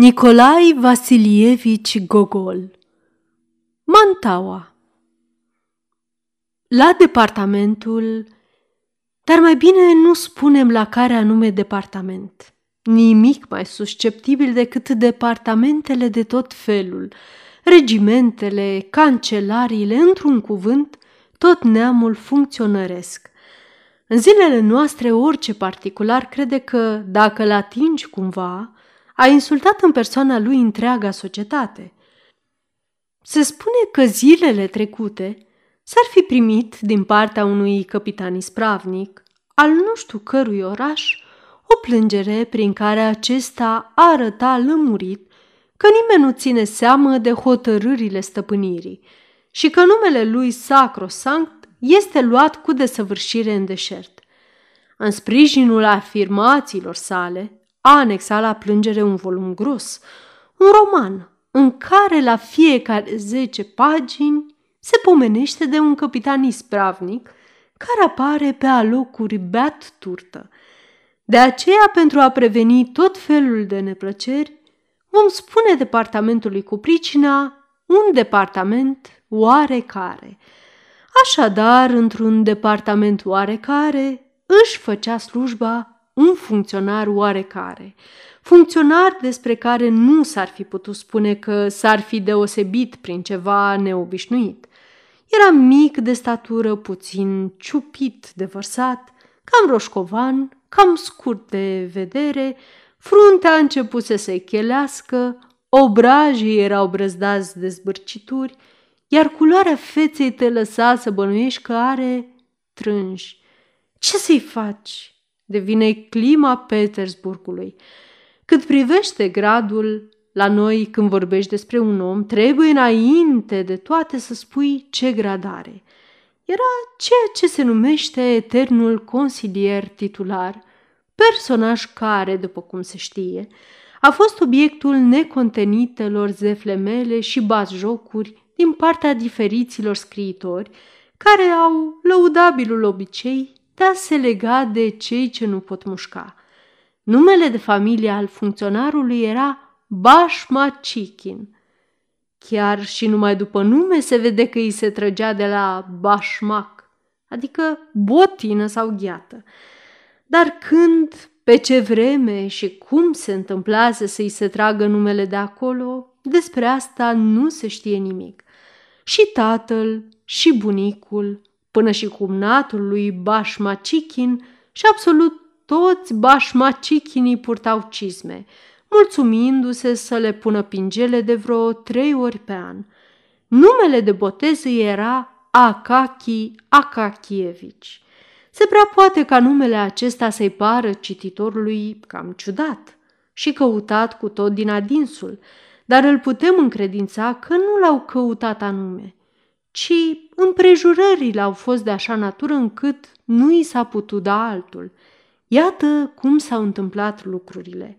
Nicolai Vasilievici Gogol Mantaua La departamentul, dar mai bine nu spunem la care anume departament. Nimic mai susceptibil decât departamentele de tot felul, regimentele, cancelariile, într-un cuvânt, tot neamul funcționăresc. În zilele noastre, orice particular crede că, dacă îl atingi cumva, a insultat în persoana lui întreaga societate. Se spune că zilele trecute s-ar fi primit din partea unui capitan ispravnic al nu știu cărui oraș o plângere prin care acesta arăta lămurit că nimeni nu ține seamă de hotărârile stăpânirii și că numele lui sacrosanct este luat cu desăvârșire în deșert. În sprijinul afirmațiilor sale, a anexat la plângere un volum gros, un roman, în care la fiecare zece pagini se pomenește de un capitan ispravnic care apare pe alocuri beat turtă. De aceea, pentru a preveni tot felul de neplăceri, vom spune departamentului cu pricina un departament oarecare. Așadar, într-un departament oarecare, își făcea slujba un funcționar oarecare, funcționar despre care nu s-ar fi putut spune că s-ar fi deosebit prin ceva neobișnuit. Era mic de statură, puțin ciupit de vărsat, cam roșcovan, cam scurt de vedere, fruntea începuse să chelească, obrajii erau brăzdați de zbârcituri, iar culoarea feței te lăsa să bănuiești că are trânși. Ce să-i faci? Devine clima Petersburgului. Cât privește gradul, la noi când vorbești despre un om, trebuie înainte de toate să spui ce grad are. Era ceea ce se numește eternul consilier titular, personaj care, după cum se știe, a fost obiectul necontenitelor zeflemele și bazjocuri din partea diferiților scriitori, care au lăudabilul obicei de a se lega de cei ce nu pot mușca. Numele de familie al funcționarului era Bașma Chichin. Chiar și numai după nume se vede că îi se trăgea de la bașmac, adică botină sau gheată. Dar când, pe ce vreme și cum se întâmplase să-i se tragă numele de acolo, despre asta nu se știe nimic. Și tatăl, și bunicul, până și cumnatul lui Bașmacichin și absolut toți Bașmacichinii purtau cizme, mulțumindu-se să le pună pingele de vreo trei ori pe an. Numele de botez era Akaki Akakievici. Se prea poate ca numele acesta să-i pară cititorului cam ciudat și căutat cu tot din adinsul, dar îl putem încredința că nu l-au căutat anume – ci împrejurările au fost de așa natură încât nu i s-a putut da altul. Iată cum s-au întâmplat lucrurile.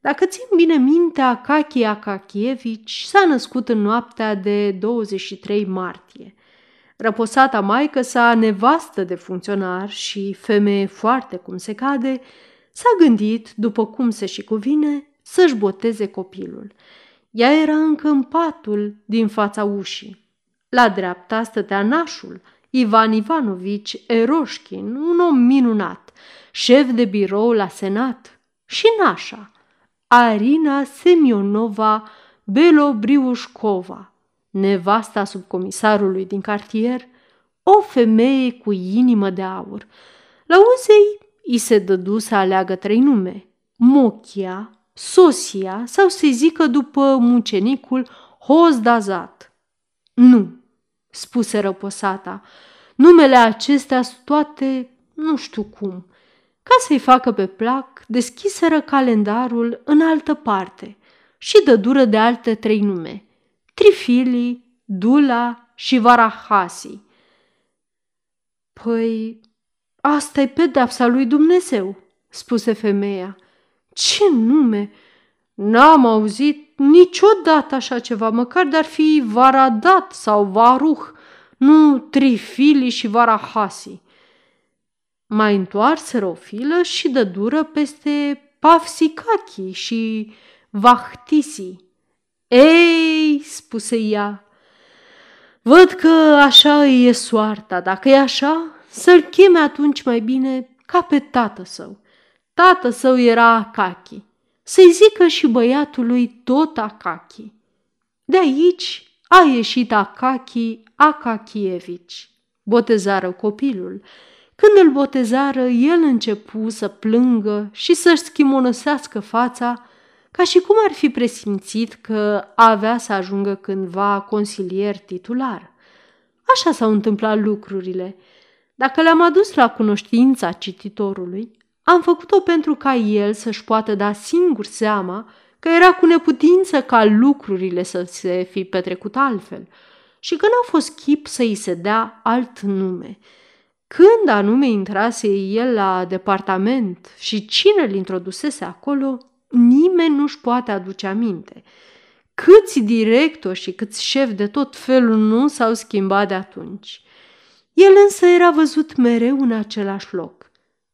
Dacă țin bine minte, Akaki Akakievici s-a născut în noaptea de 23 martie. Răposata maică sa, nevastă de funcționar și femeie foarte cum se cade, s-a gândit, după cum se și cuvine, să-și boteze copilul. Ea era încă în patul din fața ușii. La dreapta stătea nașul, Ivan Ivanovici Eroșkin, un om minunat, șef de birou la senat, și nașa, Arina Semionova Belobriușcova, nevasta subcomisarului din cartier, o femeie cu inimă de aur. La uzei i se dădu să aleagă trei nume, Mochia, Sosia sau să zică după mucenicul Hozdazat. Nu, spuse răposata. Numele acestea sunt toate nu știu cum. Ca să-i facă pe plac, deschiseră calendarul în altă parte și dă dură de alte trei nume. Trifili, Dula și Varahasi. Păi, asta e pedepsa lui Dumnezeu, spuse femeia. Ce nume! N-am auzit niciodată așa ceva, măcar de-ar fi Varadat sau Varuh, nu Trifili și Varahasi. Mai întoarseră o filă și dă dură peste Pafsicachi și Vahtisi. Ei, spuse ea, văd că așa îi e soarta. Dacă e așa, să-l cheme atunci mai bine ca pe tată său. Tată său era Akaki. Să-i zică și băiatului tot Akaki. De aici a ieșit Akaki Akakievici. Botezară copilul. Când îl botezară, el începu să plângă și să-și schimonosească fața, ca și cum ar fi presimțit că avea să ajungă cândva consilier titular. Așa s-au întâmplat lucrurile. Dacă le-am adus la cunoștința cititorului, am făcut-o pentru ca el să-și poată da singur seama că era cu neputință ca lucrurile să se fi petrecut altfel și că n-a fost chip să îi se dea alt nume. Când anume intrase el la departament și cine îl introdusese acolo, nimeni nu-și poate aduce aminte. Câți directori și câți șefi de tot felul nu s-au schimbat de atunci. El însă era văzut mereu în același loc,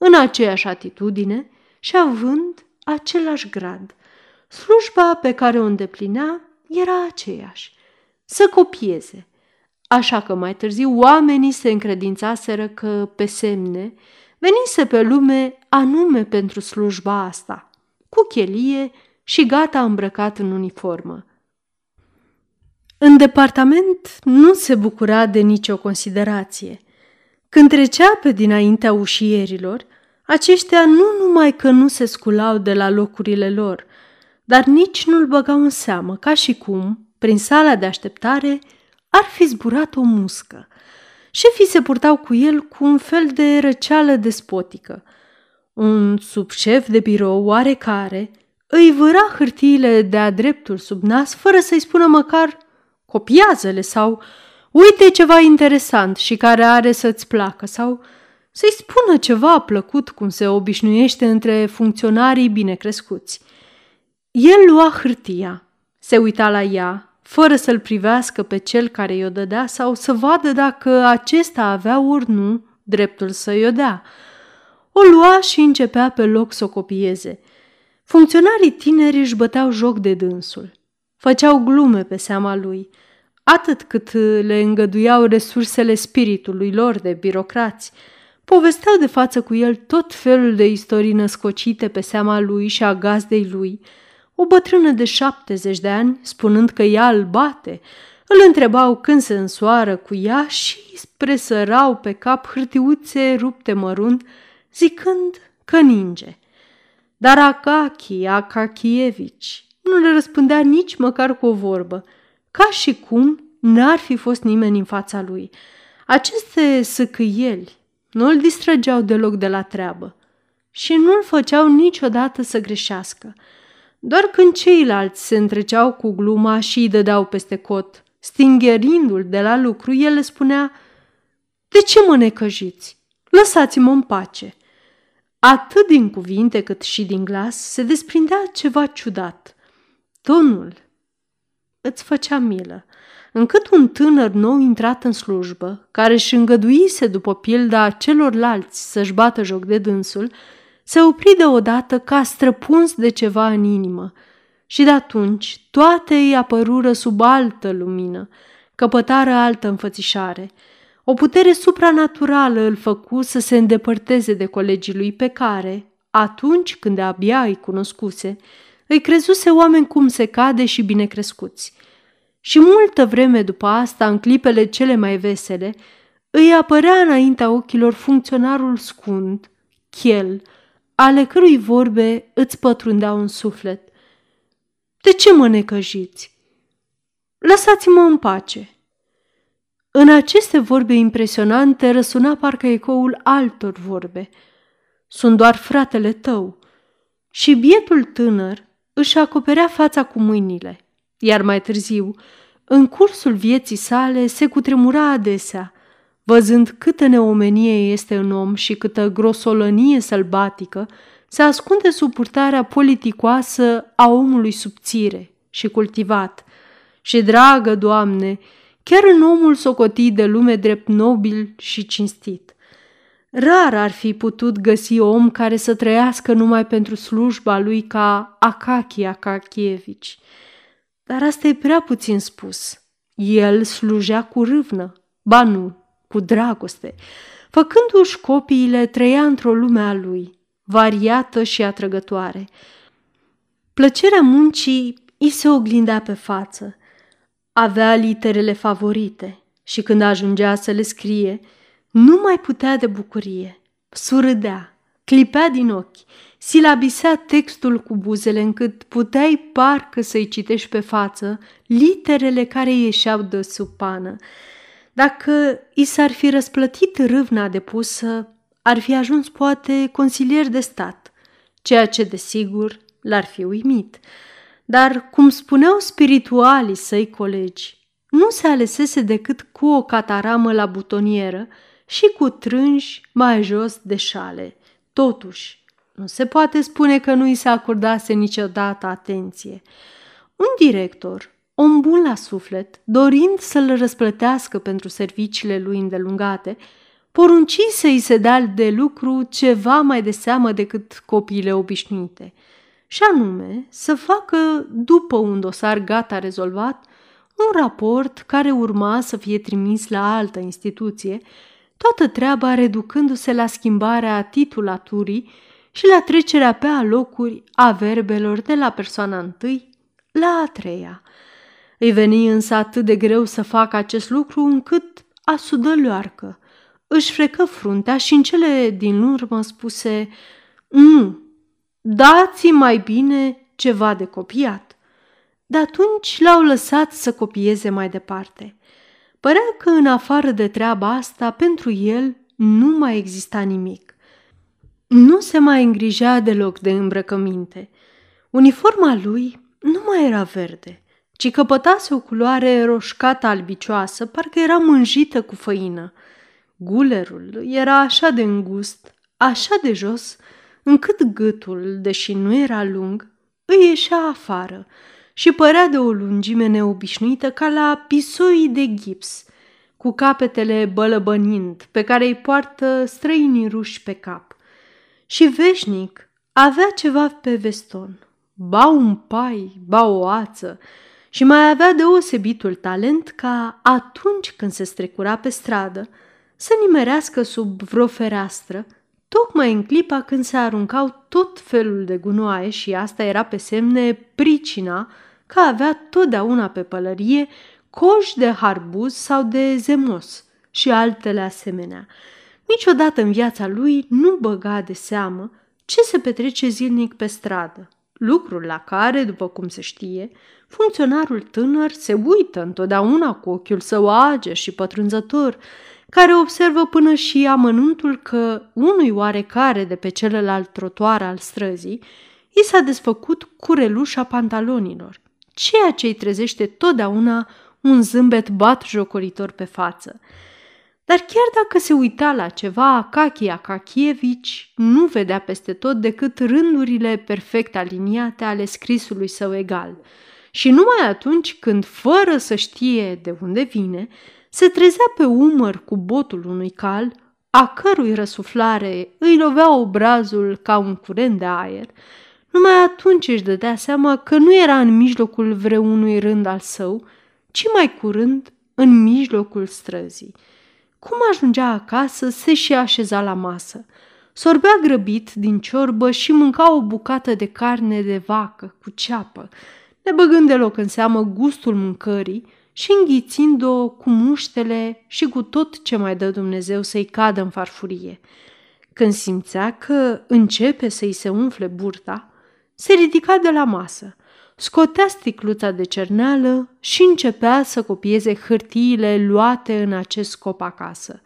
în aceeași atitudine și având același grad. Slujba pe care o îndeplinea era aceeași, să copieze. Așa că mai târziu oamenii se încredințaseră că, pe semne, venise pe lume anume pentru slujba asta, cu chelie și gata îmbrăcat în uniformă. În departament nu se bucura de nicio considerație. Când trecea pe dinaintea ușierilor, aceștia nu numai că nu se sculau de la locurile lor, dar nici nu-l băgau în seamă, ca și cum, prin sala de așteptare, ar fi zburat o muscă. Șefii se purtau cu el cu un fel de răceală despotică. Un subșef de birou oarecare îi vâra hârtiile de-a dreptul sub nas fără să-i spună măcar copiază-le sau uite ceva interesant și care are să-ți placă sau să-i spună ceva plăcut cum se obișnuiește între funcționarii bine crescuți. El lua hârtia, se uita la ea, fără să-l privească pe cel care i-o dădea sau să vadă dacă acesta avea ori nu dreptul să-i o dea. O lua și începea pe loc să o copieze. Funcționarii tineri își băteau joc de dânsul. Făceau glume pe seama lui, atât cât le îngăduiau resursele spiritului lor de birocrați. Povesteau de față cu el tot felul de istorii născocite pe seama lui și a gazdei lui – o bătrână de șaptezeci de ani, spunând că ea îl bate, îl întrebau când se însoară cu ea și presărau pe cap hârtiuțe rupte mărunt, zicând că ninge. Dar Akaki, Akakievici, nu le răspundea nici măcar cu o vorbă, ca și cum n-ar fi fost nimeni în fața lui. Aceste săcâieli nu îl distrăgeau deloc de la treabă și nu îl făceau niciodată să greșească – doar când ceilalți se întreceau cu gluma și îi dădeau peste cot, stingherindu-l de la lucru, el le spunea, De ce mă necăjiți? Lăsați-mă în pace!" Atât din cuvinte cât și din glas se desprindea ceva ciudat. Tonul îți făcea milă, încât un tânăr nou intrat în slujbă, care își îngăduise după pilda celorlalți să-și bată joc de dânsul, se opri deodată ca străpuns de ceva în inimă și de atunci toate îi apărură sub altă lumină, căpătară altă înfățișare. O putere supranaturală îl făcu să se îndepărteze de colegii lui pe care, atunci când abia îi cunoscuse, îi crezuse oameni cum se cade și bine crescuți. Și multă vreme după asta, în clipele cele mai vesele, îi apărea înaintea ochilor funcționarul scund, chel, ale cărui vorbe îți pătrundeau în suflet. De ce mă necăjiți? Lăsați-mă în pace. În aceste vorbe impresionante răsuna parcă ecoul altor vorbe. Sunt doar fratele tău. Și bietul tânăr își acoperea fața cu mâinile, iar mai târziu, în cursul vieții sale, se cutremura adesea, Văzând câtă neomenie este în om și câtă grosolănie sălbatică, se ascunde sub purtarea politicoasă a omului subțire și cultivat. Și, dragă Doamne, chiar în omul socotit de lume drept nobil și cinstit. Rar ar fi putut găsi om care să trăiască numai pentru slujba lui ca Akaki Akakievici. Dar asta e prea puțin spus. El slujea cu râvnă, ba nu, cu dragoste. Făcându-și copiile, trăia într-o lume a lui, variată și atrăgătoare. Plăcerea muncii îi se oglindea pe față. Avea literele favorite și când ajungea să le scrie, nu mai putea de bucurie. Surâdea, clipea din ochi, silabisea textul cu buzele încât puteai parcă să-i citești pe față literele care ieșeau de sub pană. Dacă i s-ar fi răsplătit râvna depusă, ar fi ajuns poate consilier de stat, ceea ce desigur l-ar fi uimit. Dar, cum spuneau spiritualii săi colegi, nu se alesese decât cu o cataramă la butonieră și cu trânși mai jos de șale. Totuși, nu se poate spune că nu i se acordase niciodată atenție. Un director, om bun la suflet, dorind să-l răsplătească pentru serviciile lui îndelungate, porunci să-i se dea de lucru ceva mai de seamă decât copiile obișnuite, și anume să facă, după un dosar gata rezolvat, un raport care urma să fie trimis la altă instituție, toată treaba reducându-se la schimbarea titulaturii și la trecerea pe alocuri a verbelor de la persoana întâi la a treia. Îi veni însă atât de greu să facă acest lucru încât a sudă leoarcă. Își frecă fruntea și în cele din urmă spuse Nu, dați mai bine ceva de copiat. De atunci l-au lăsat să copieze mai departe. Părea că în afară de treaba asta, pentru el nu mai exista nimic. Nu se mai îngrijea deloc de îmbrăcăminte. Uniforma lui nu mai era verde, ci căpătase o culoare roșcată albicioasă, parcă era mânjită cu făină. Gulerul era așa de îngust, așa de jos, încât gâtul, deși nu era lung, îi ieșea afară și părea de o lungime neobișnuită ca la pisoii de gips, cu capetele bălăbănind, pe care îi poartă străinii ruși pe cap. Și veșnic avea ceva pe veston, ba un pai, ba o ață, și mai avea deosebitul talent ca atunci când se strecura pe stradă să nimerească sub vreo fereastră, tocmai în clipa când se aruncau tot felul de gunoaie și asta era pe semne pricina că avea totdeauna pe pălărie coș de harbuz sau de zemos și altele asemenea. Niciodată în viața lui nu băga de seamă ce se petrece zilnic pe stradă, lucrul la care, după cum se știe, funcționarul tânăr se uită întotdeauna cu ochiul său age și pătrunzător, care observă până și amănuntul că unui oarecare de pe celălalt trotuar al străzii i s-a desfăcut curelușa pantalonilor, ceea ce îi trezește totdeauna un zâmbet bat jocoritor pe față. Dar chiar dacă se uita la ceva, Akaki Akakievici nu vedea peste tot decât rândurile perfect aliniate ale scrisului său egal. Și numai atunci când, fără să știe de unde vine, se trezea pe umăr cu botul unui cal, a cărui răsuflare îi lovea obrazul ca un curent de aer, numai atunci își dădea seama că nu era în mijlocul vreunui rând al său, ci mai curând în mijlocul străzii. Cum ajungea acasă, se și așeza la masă. Sorbea grăbit din ciorbă și mânca o bucată de carne de vacă cu ceapă, nebăgând deloc în seamă gustul mâncării și înghițind-o cu muștele și cu tot ce mai dă Dumnezeu să-i cadă în farfurie. Când simțea că începe să-i se umfle burta, se ridica de la masă, scotea sticluța de cerneală și începea să copieze hârtiile luate în acest scop acasă.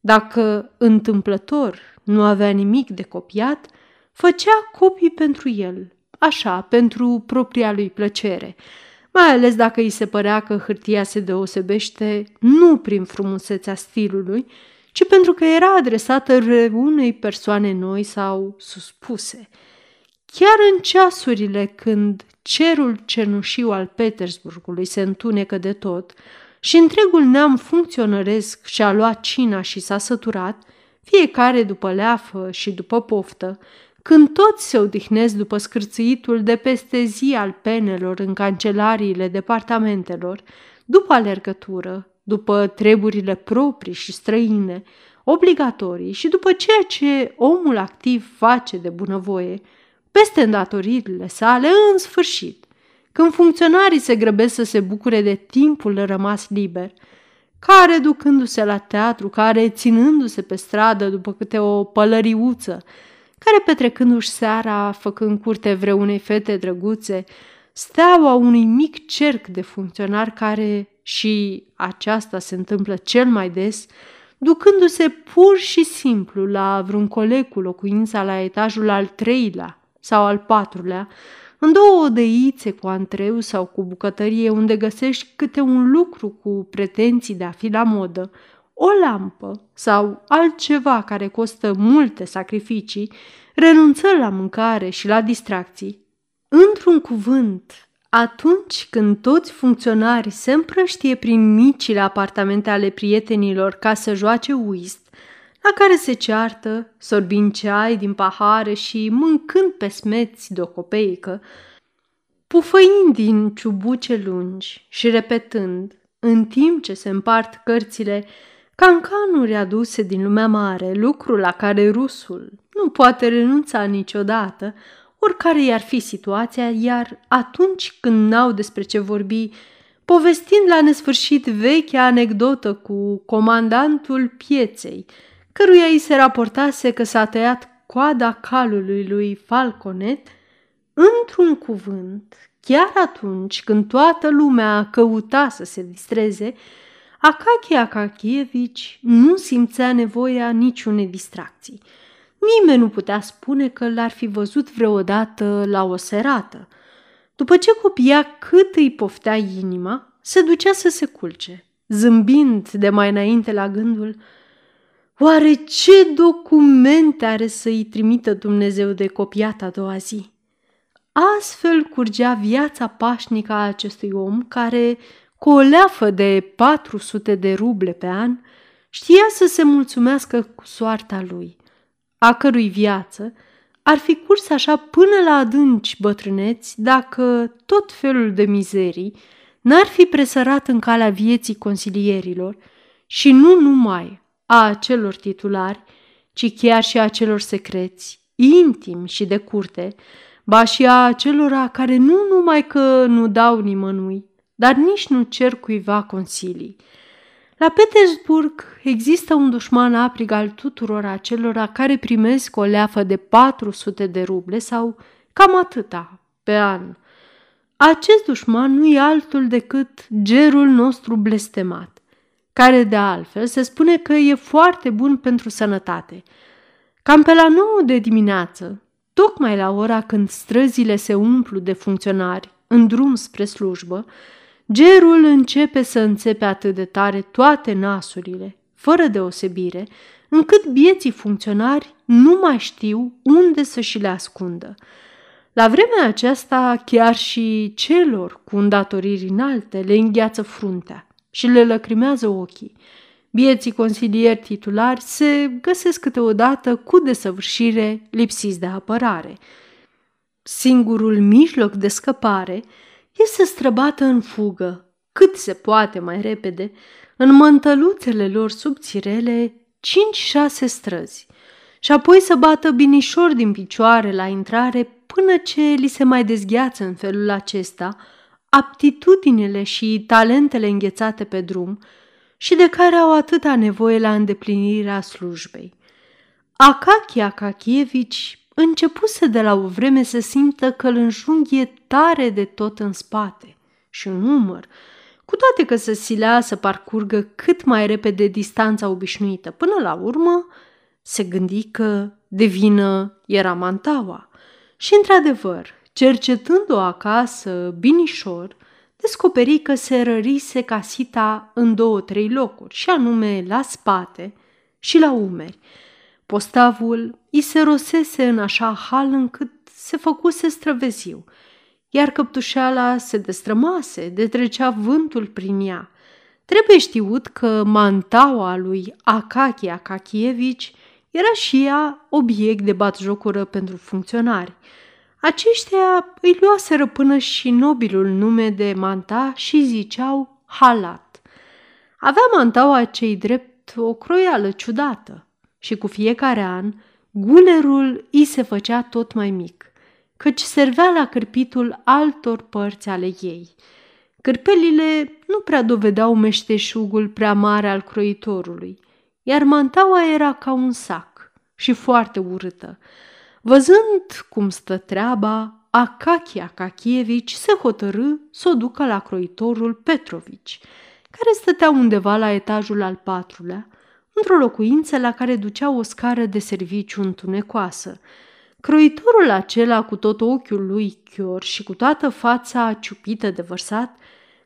Dacă întâmplător nu avea nimic de copiat, făcea copii pentru el, așa, pentru propria lui plăcere, mai ales dacă îi se părea că hârtia se deosebește nu prin frumusețea stilului, ci pentru că era adresată unei persoane noi sau suspuse. Chiar în ceasurile când cerul cenușiu al Petersburgului se întunecă de tot și întregul neam funcționăresc și-a luat cina și s-a săturat, fiecare după leafă și după poftă, când toți se odihnesc după scârțâitul de peste zi al penelor în cancelariile departamentelor, după alergătură, după treburile proprii și străine, obligatorii și după ceea ce omul activ face de bunăvoie, peste îndatoririle sale, în sfârșit, când funcționarii se grăbesc să se bucure de timpul rămas liber, care ducându-se la teatru, care ținându-se pe stradă după câte o pălăriuță, care petrecându-și seara făcând curte vreunei fete drăguțe, steaua unui mic cerc de funcționari care, și aceasta se întâmplă cel mai des, ducându-se pur și simplu la vreun coleg cu locuința la etajul al treilea sau al patrulea, în două odăițe cu antreu sau cu bucătărie unde găsești câte un lucru cu pretenții de a fi la modă, o lampă sau altceva care costă multe sacrificii, renunță la mâncare și la distracții. Într-un cuvânt, atunci când toți funcționarii se împrăștie prin micile apartamente ale prietenilor ca să joace whist, la care se ceartă, sorbind ceai din pahare și mâncând pe smeți de o copeică, pufăind din ciubuce lungi și repetând, în timp ce se împart cărțile, cancanuri aduse din lumea mare, lucru la care rusul nu poate renunța niciodată, oricare i-ar fi situația, iar atunci când n-au despre ce vorbi, povestind la nesfârșit vechea anecdotă cu comandantul pieței, căruia îi se raportase că s-a tăiat coada calului lui Falconet, într-un cuvânt, chiar atunci când toată lumea căuta să se distreze, Akache Akakievici nu simțea nevoia niciunei distracții. Nimeni nu putea spune că l-ar fi văzut vreodată la o serată. După ce copia cât îi poftea inima, se ducea să se culce, zâmbind de mai înainte la gândul – Oare ce documente are să-i trimită Dumnezeu de copiat a doua zi? Astfel curgea viața pașnică a acestui om care, cu o leafă de 400 de ruble pe an, știa să se mulțumească cu soarta lui, a cărui viață ar fi curs așa până la adânci bătrâneți dacă tot felul de mizerii n-ar fi presărat în calea vieții consilierilor și nu numai a acelor titulari, ci chiar și a celor secreți, intimi și de curte, ba și a acelora care nu numai că nu dau nimănui, dar nici nu cer cuiva consilii. La Petersburg există un dușman aprig al tuturor acelora care primesc o leafă de 400 de ruble sau cam atâta pe an. Acest dușman nu e altul decât gerul nostru blestemat care de altfel se spune că e foarte bun pentru sănătate. Cam pe la 9 de dimineață, tocmai la ora când străzile se umplu de funcționari în drum spre slujbă, gerul începe să înțepe atât de tare toate nasurile, fără deosebire, încât bieții funcționari nu mai știu unde să și le ascundă. La vremea aceasta, chiar și celor cu îndatoriri înalte le îngheață fruntea și le lăcrimează ochii. Bieții consilieri titulari se găsesc câteodată cu desăvârșire lipsiți de apărare. Singurul mijloc de scăpare este să străbată în fugă, cât se poate mai repede, în mântăluțele lor subțirele cinci-șase străzi și apoi să bată binișor din picioare la intrare până ce li se mai dezgheață în felul acesta – aptitudinile și talentele înghețate pe drum și de care au atâta nevoie la îndeplinirea slujbei. Akachi Akakievici începuse de la o vreme să simtă că îl înjunghie tare de tot în spate și în umăr, cu toate că se silea să parcurgă cât mai repede distanța obișnuită. Până la urmă, se gândi că de vină era mantaua. Și, într-adevăr, Cercetând-o acasă, binișor, descoperi că se rărise casita în două-trei locuri, și anume la spate și la umeri. Postavul îi se rosese în așa hal încât se făcuse străveziu, iar căptușeala se destrămase, de trecea vântul prin ea. Trebuie știut că mantaua lui Akachi Akakievici era și ea obiect de batjocură pentru funcționari. Aceștia îi luaseră până și nobilul nume de manta și ziceau halat. Avea mantaua cei drept o croială ciudată și cu fiecare an gulerul îi se făcea tot mai mic, căci servea la cârpitul altor părți ale ei. Cârpelile nu prea dovedeau meșteșugul prea mare al croitorului, iar mantaua era ca un sac și foarte urâtă. Văzând cum stă treaba, Akaki Akakievici se hotărâ să o ducă la croitorul Petrovici, care stătea undeva la etajul al patrulea, într-o locuință la care ducea o scară de serviciu întunecoasă. Croitorul acela, cu tot ochiul lui chior și cu toată fața ciupită de vărsat,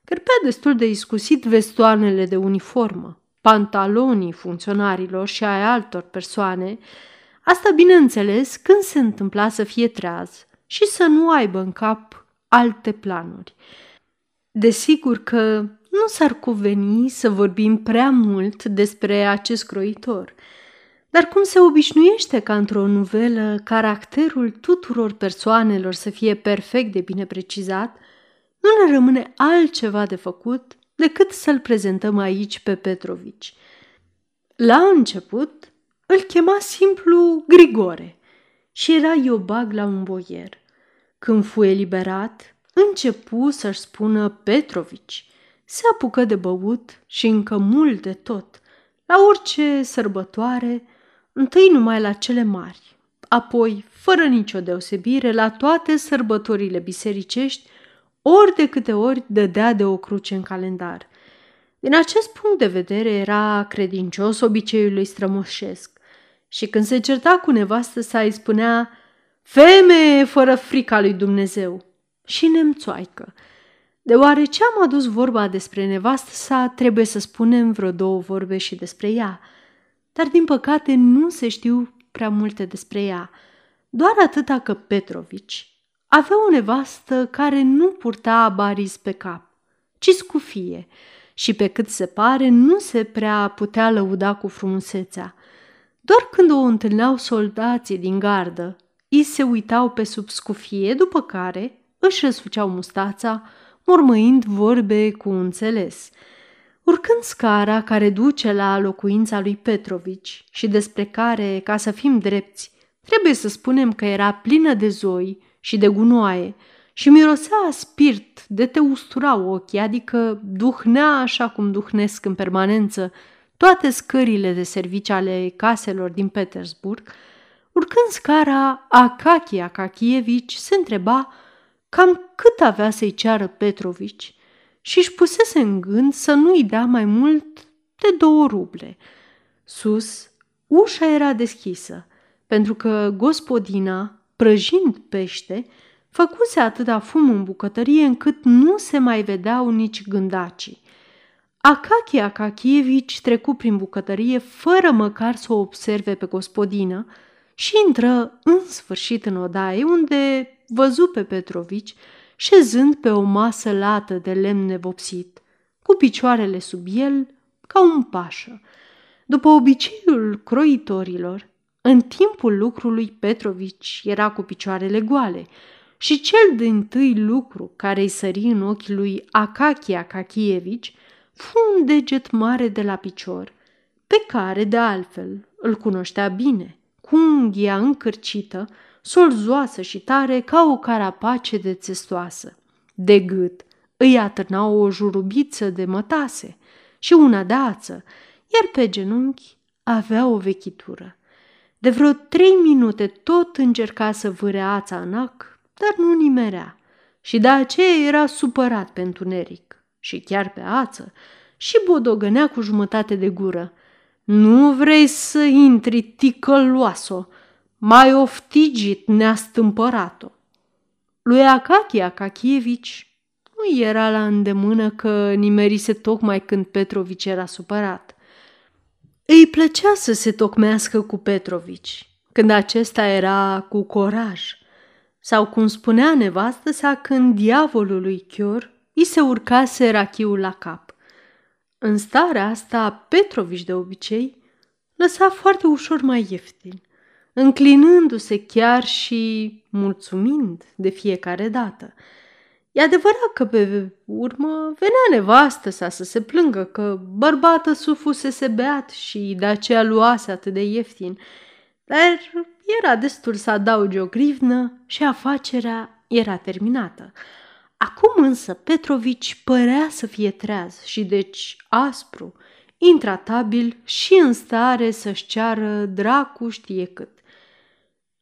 cărpea destul de iscusit vestoanele de uniformă, pantalonii funcționarilor și ai altor persoane, asta bineînțeles când se întâmpla să fie treaz și să nu aibă în cap alte planuri. Desigur că nu s-ar cuveni să vorbim prea mult despre acest croitor, dar cum se obișnuiește ca într-o nuvelă caracterul tuturor persoanelor să fie perfect de bine precizat, nu ne rămâne altceva de făcut decât să-l prezentăm aici pe Petrovici. La început îl chema simplu Grigore și era iobag la un boier. Când fu eliberat, începu să-și spună Petrovici. Se apucă de băut și încă mult de tot, la orice sărbătoare, întâi numai la cele mari, apoi, fără nicio deosebire, la toate sărbătorile bisericești ori de câte ori dădea de o cruce în calendar. Din acest punct de vedere era credincios obiceiului strămoșesc și când se certa cu nevastă sa îi spunea Femeie fără frica lui Dumnezeu și nemțoaică. Deoarece am adus vorba despre nevastă sa, trebuie să spunem vreo două vorbe și despre ea. Dar din păcate nu se știu prea multe despre ea, doar atâta că Petrovici, avea o nevastă care nu purta abaris pe cap, ci scufie și pe cât se pare nu se prea putea lăuda cu frumusețea. Doar când o întâlneau soldații din gardă, ei se uitau pe sub scufie, după care își răsuceau mustața, mormăind vorbe cu înțeles. Urcând scara care duce la locuința lui Petrovici și despre care, ca să fim drepți, trebuie să spunem că era plină de zoi și de gunoaie și mirosea spirit de te ustura ochii, adică duhnea așa cum duhnesc în permanență toate scările de servici ale caselor din Petersburg, urcând scara, Akaki Akakievici se întreba cam cât avea să-i ceară Petrovici și își pusese în gând să nu-i dea mai mult de două ruble. Sus, ușa era deschisă, pentru că gospodina, prăjind pește, făcuse atâta fum în bucătărie încât nu se mai vedeau nici gândacii. Akaki Akakievici trecu prin bucătărie fără măcar să o observe pe gospodină și intră în sfârșit în odaie unde văzu pe Petrovici șezând pe o masă lată de lemn nevopsit, cu picioarele sub el ca un pașă. După obiceiul croitorilor, în timpul lucrului Petrovici era cu picioarele goale și cel din tâi lucru care îi sări în ochii lui Akaki Akakievici fu un deget mare de la picior, pe care, de altfel, îl cunoștea bine, cu unghia încărcită, solzoasă și tare ca o carapace de țestoasă. De gât îi atârna o jurubiță de mătase și una de ață, iar pe genunchi avea o vechitură. De vreo trei minute tot încerca să vârea ața în ac, dar nu nimerea și de aceea era supărat pe întuneric și chiar pe ață și bodogănea cu jumătate de gură. Nu vrei să intri, ticăloasă, mai oftigit ne-a stâmpărat-o. Lui Akaki Akakievici nu era la îndemână că nimerise tocmai când Petrovici era supărat. Îi plăcea să se tocmească cu Petrovici, când acesta era cu coraj, sau cum spunea nevastă sa când diavolului Chior îi se urcase rachiul la cap. În starea asta, Petrovici de obicei lăsa foarte ușor mai ieftin, înclinându-se chiar și mulțumind de fiecare dată. E adevărat că pe urmă venea nevastă sa să se plângă că bărbată su fusese beat și de aceea luase atât de ieftin, dar era destul să adauge o grivnă și afacerea era terminată. Acum însă Petrovici părea să fie treaz și deci aspru, intratabil și în stare să-și ceară dracu știe cât.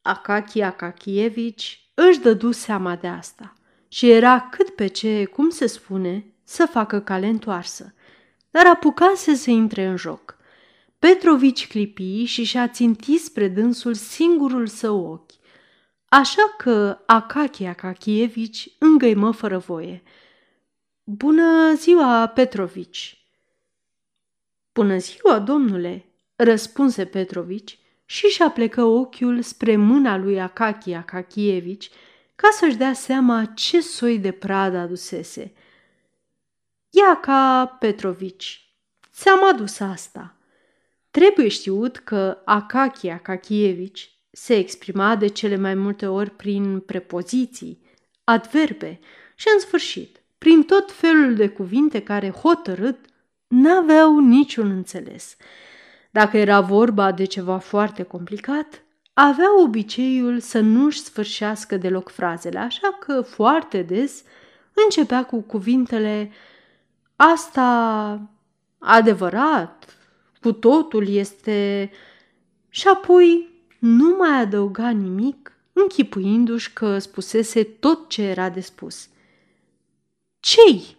Akachi Akakievici își dădu seama de asta și era cât pe ce, cum se spune, să facă cale întoarsă, dar apucase să intre în joc. Petrovici clipi și și-a țintit spre dânsul singurul său ochi. Așa că Akachi Akakievici îngăimă fără voie. Bună ziua, Petrovici! Bună ziua, domnule! răspunse Petrovici și și-a plecă ochiul spre mâna lui Akachi Akakievici ca să-și dea seama ce soi de pradă adusese. Ia ca Petrovici, ți-am adus asta. Trebuie știut că Akachi Akakievici se exprima de cele mai multe ori prin prepoziții, adverbe și, în sfârșit, prin tot felul de cuvinte care, hotărât, n-aveau niciun înțeles. Dacă era vorba de ceva foarte complicat, avea obiceiul să nu-și sfârșească deloc frazele, așa că foarte des începea cu cuvintele Asta adevărat, cu totul este... Și apoi nu mai adăuga nimic, închipuindu-și că spusese tot ce era de spus. Cei?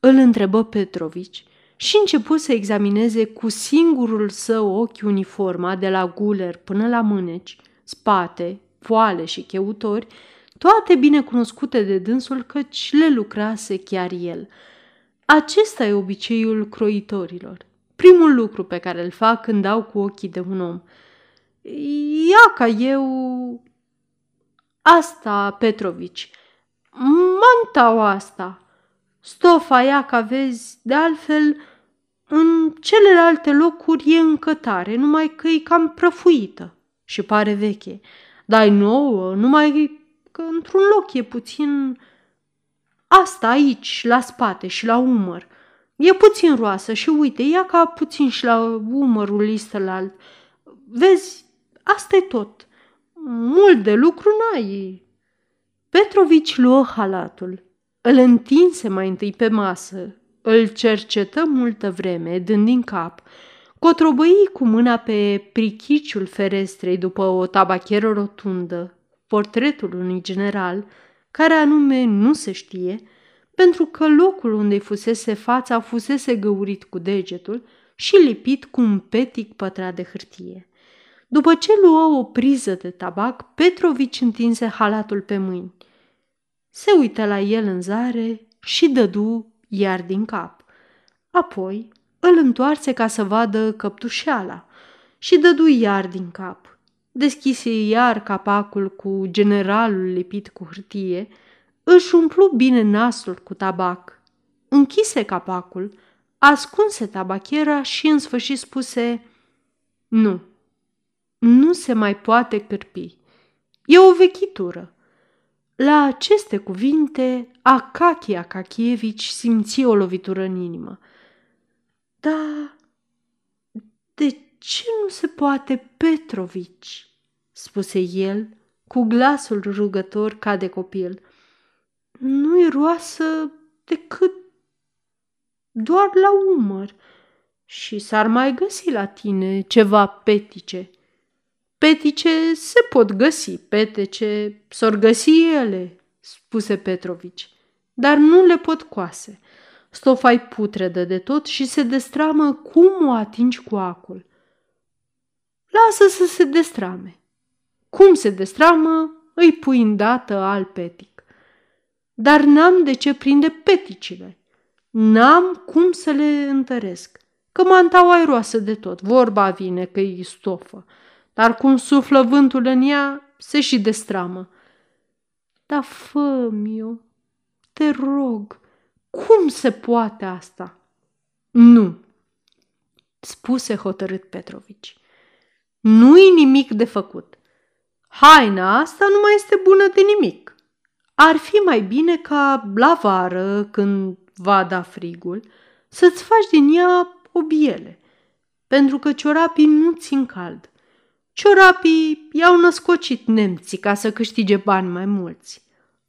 îl întrebă Petrovici și începu să examineze cu singurul său ochi uniforma de la guler până la mâneci, spate, voale și cheutori, toate bine cunoscute de dânsul căci le lucrase chiar el. Acesta e obiceiul croitorilor. Primul lucru pe care îl fac când dau cu ochii de un om – Ia ca eu... Asta, Petrovici. Mantaua asta. Stofa ea ca vezi, de altfel, în celelalte locuri e încă tare, numai că e cam prăfuită și pare veche. Dar e nouă, numai că într-un loc e puțin... Asta aici, la spate și la umăr. E puțin roasă și uite, ia ca puțin și la umărul listălalt. Vezi, asta e tot. Mult de lucru n-ai. Petrovici luă halatul, îl întinse mai întâi pe masă, îl cercetă multă vreme, dând din cap, cotrobăi cu mâna pe prichiciul ferestrei după o tabacheră rotundă, portretul unui general, care anume nu se știe, pentru că locul unde fusese fața fusese găurit cu degetul și lipit cu un petic pătrat de hârtie. După ce luă o priză de tabac, Petrovici întinse halatul pe mâini. Se uită la el în zare și dădu iar din cap. Apoi îl întoarse ca să vadă căptușeala și dădu iar din cap. Deschise iar capacul cu generalul lipit cu hârtie, își umplu bine nasul cu tabac, închise capacul, ascunse tabachera și în sfârșit spuse Nu, nu se mai poate cârpi. E o vechitură. La aceste cuvinte, Akachi Akakievici simți o lovitură în inimă. Da, de ce nu se poate, Petrovici? spuse el, cu glasul rugător ca de copil. Nu-i roasă decât doar la umăr și s-ar mai găsi la tine ceva petice. Petice se pot găsi, petece s-or găsi ele, spuse Petrovici, dar nu le pot coase. Stofa i putredă de tot și se destramă cum o atingi cu acul. Lasă să se destrame. Cum se destramă, îi pui îndată al petic. Dar n-am de ce prinde peticile. N-am cum să le întăresc, că mantaua airoasă de tot, vorba vine că e stofă dar cum suflă vântul în ea, se și destramă. Da, fă eu, te rog, cum se poate asta? Nu, spuse hotărât Petrovici. Nu-i nimic de făcut. Haina asta nu mai este bună de nimic. Ar fi mai bine ca la vară, când va da frigul, să-ți faci din ea o biele, pentru că ciorapii nu țin cald. Ciorapii i-au născocit nemții ca să câștige bani mai mulți.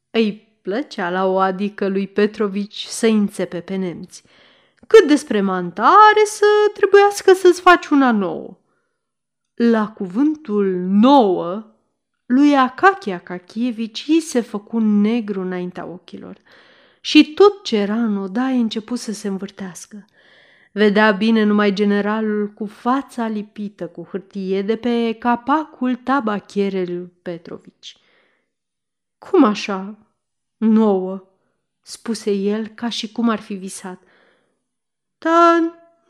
Îi plăcea la o adică lui Petrovici să înțepe pe nemți. Cât despre mantare să trebuiască să-ți faci una nouă. La cuvântul nouă, lui Akaki Akakievici i se făcu negru înaintea ochilor și tot ce era în odaie început să se învârtească. Vedea bine numai generalul cu fața lipită cu hârtie de pe capacul tabachierelui Petrovici. Cum așa? Nouă, spuse el ca și cum ar fi visat. Dar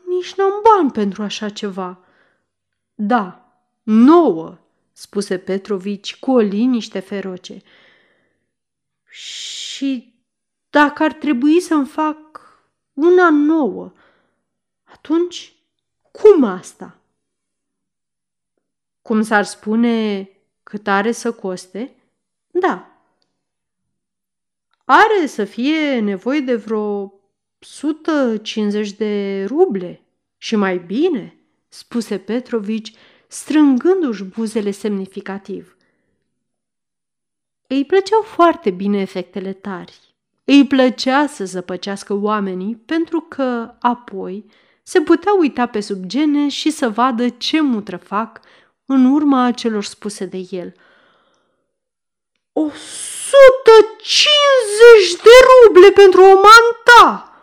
nici n-am bani pentru așa ceva. Da, nouă, spuse Petrovici cu o liniște feroce. Și dacă ar trebui să-mi fac una nouă, atunci cum asta? Cum s-ar spune cât are să coste? Da. Are să fie nevoie de vreo 150 de ruble și mai bine, spuse Petrovici, strângându-și buzele semnificativ. Îi plăceau foarte bine efectele tari. Îi plăcea să zăpăcească oamenii pentru că, apoi, se putea uita pe sub gene și să vadă ce mutră fac în urma celor spuse de el. O sută cincizeci de ruble pentru o manta!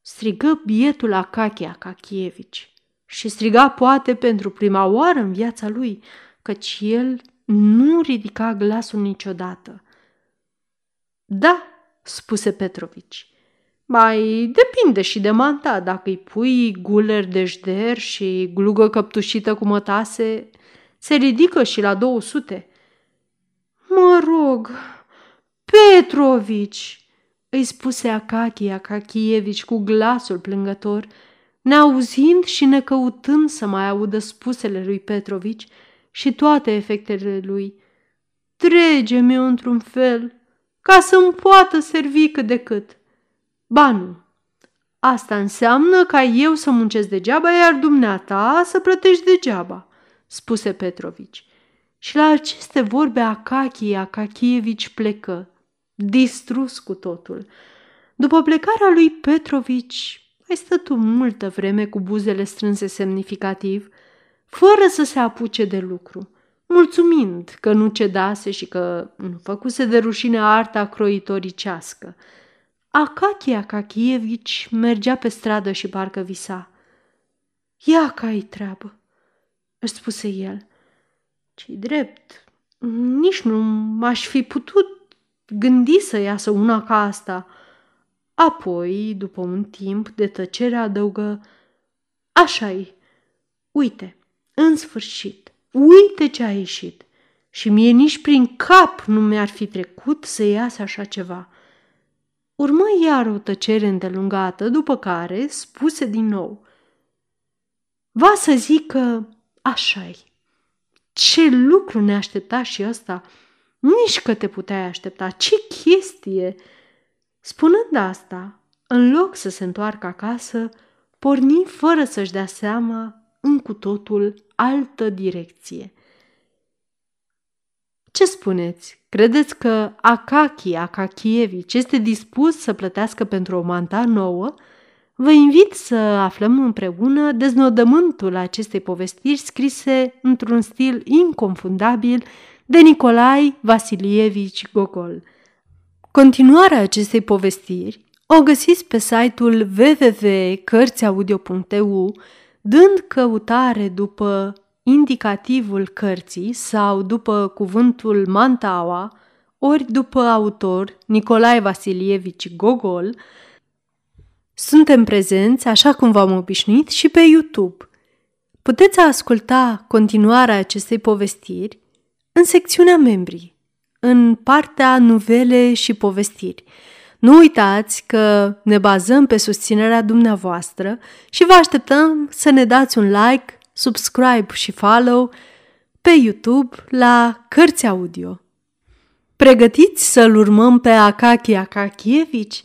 strigă bietul Akache Akakievici și striga poate pentru prima oară în viața lui, căci el nu ridica glasul niciodată. Da, spuse Petrovici, mai depinde și de manta. Dacă îi pui guler de jder și glugă căptușită cu mătase, se ridică și la 200. Mă rog, Petrovici, îi spuse Akaki Akakievici cu glasul plângător, neauzind și necăutând să mai audă spusele lui Petrovici și toate efectele lui. Trege-mi într-un fel, ca să-mi poată servi cât de cât. Ba nu, asta înseamnă ca eu să muncesc degeaba, iar dumneata să plătești degeaba, spuse Petrovici. Și la aceste vorbe Akaki Akakievici plecă, distrus cu totul. După plecarea lui Petrovici, mai stătu multă vreme cu buzele strânse semnificativ, fără să se apuce de lucru, mulțumind că nu cedase și că nu făcuse de rușine arta croitoricească. Akachi Akakievici mergea pe stradă și parcă visa. Ia ca ai treabă, își spuse el. ce drept, nici nu m-aș fi putut gândi să iasă una ca asta. Apoi, după un timp de tăcere, adăugă, așa-i, uite, în sfârșit, uite ce a ieșit. Și mie nici prin cap nu mi-ar fi trecut să iasă așa ceva. Urmă iar o tăcere îndelungată, după care spuse din nou. Va să zic că așa-i. Ce lucru ne aștepta și ăsta! Nici că te puteai aștepta. Ce chestie! Spunând asta, în loc să se întoarcă acasă, porni fără să-și dea seama în cu totul altă direcție. Ce spuneți? Credeți că Akaki Akakievici este dispus să plătească pentru o manta nouă? Vă invit să aflăm împreună deznodământul acestei povestiri scrise într-un stil inconfundabil de Nicolai Vasilievici Gogol. Continuarea acestei povestiri o găsiți pe site-ul www.cărțiaudio.eu dând căutare după indicativul cărții sau după cuvântul Mantaua, ori după autor Nicolae Vasilievici Gogol, suntem prezenți, așa cum v-am obișnuit, și pe YouTube. Puteți asculta continuarea acestei povestiri în secțiunea membrii, în partea nuvele și povestiri. Nu uitați că ne bazăm pe susținerea dumneavoastră și vă așteptăm să ne dați un like subscribe și follow pe YouTube la Cărți Audio. Pregătiți să-l urmăm pe Akaki Akakievici?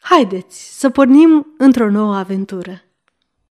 Haideți să pornim într-o nouă aventură!